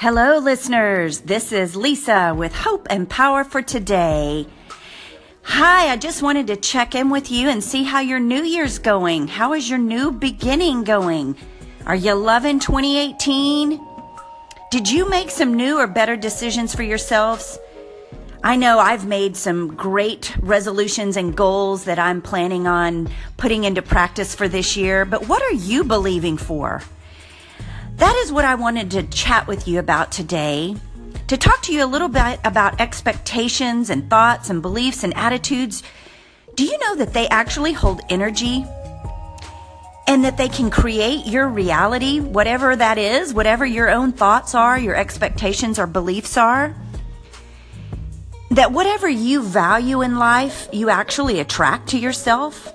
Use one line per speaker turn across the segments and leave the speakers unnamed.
Hello, listeners. This is Lisa with Hope and Power for Today. Hi, I just wanted to check in with you and see how your new year's going. How is your new beginning going? Are you loving 2018? Did you make some new or better decisions for yourselves? I know I've made some great resolutions and goals that I'm planning on putting into practice for this year, but what are you believing for? That is what I wanted to chat with you about today. To talk to you a little bit about expectations and thoughts and beliefs and attitudes. Do you know that they actually hold energy? And that they can create your reality, whatever that is, whatever your own thoughts are, your expectations or beliefs are? That whatever you value in life, you actually attract to yourself?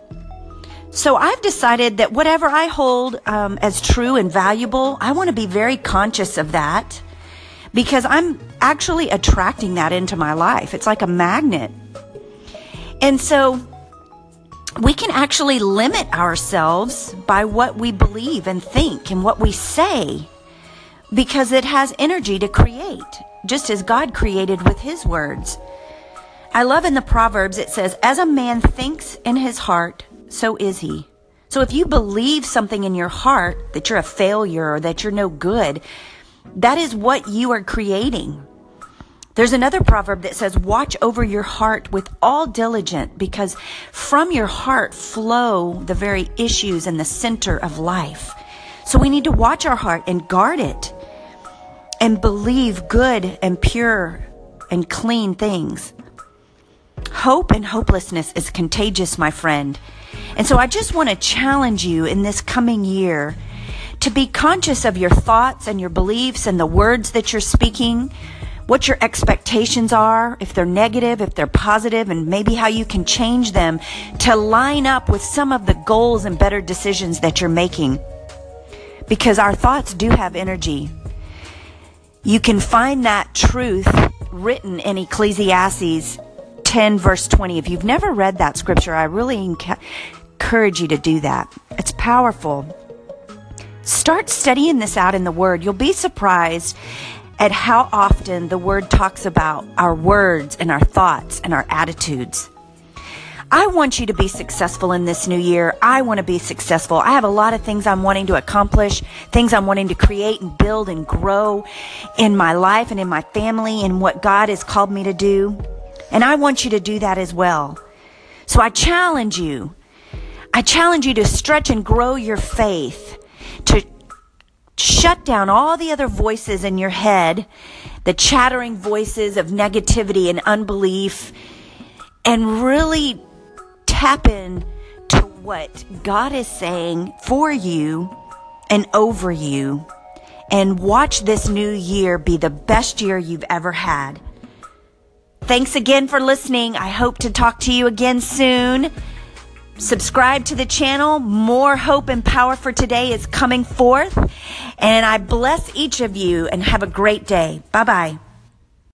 So I've decided that whatever I hold um, as true and valuable, I want to be very conscious of that because I'm actually attracting that into my life. It's like a magnet. And so we can actually limit ourselves by what we believe and think and what we say because it has energy to create, just as God created with His words. I love in the Proverbs, it says, As a man thinks in his heart, so is he. So if you believe something in your heart that you're a failure or that you're no good, that is what you are creating. There's another proverb that says, watch over your heart with all diligence because from your heart flow the very issues and the center of life. So we need to watch our heart and guard it and believe good and pure and clean things. Hope and hopelessness is contagious, my friend. And so I just want to challenge you in this coming year to be conscious of your thoughts and your beliefs and the words that you're speaking, what your expectations are, if they're negative, if they're positive, and maybe how you can change them to line up with some of the goals and better decisions that you're making. Because our thoughts do have energy. You can find that truth written in Ecclesiastes 10, verse 20. If you've never read that scripture, I really encourage you to do that. It's powerful. Start studying this out in the Word. You'll be surprised at how often the Word talks about our words and our thoughts and our attitudes. I want you to be successful in this new year. I want to be successful. I have a lot of things I'm wanting to accomplish, things I'm wanting to create and build and grow in my life and in my family and what God has called me to do. And I want you to do that as well. So I challenge you. I challenge you to stretch and grow your faith, to shut down all the other voices in your head, the chattering voices of negativity and unbelief, and really tap in to what God is saying for you and over you. And watch this new year be the best year you've ever had. Thanks again for listening. I hope to talk to you again soon. Subscribe to the channel. More hope and power for today is coming forth. And I bless each of you and have a great day. Bye bye.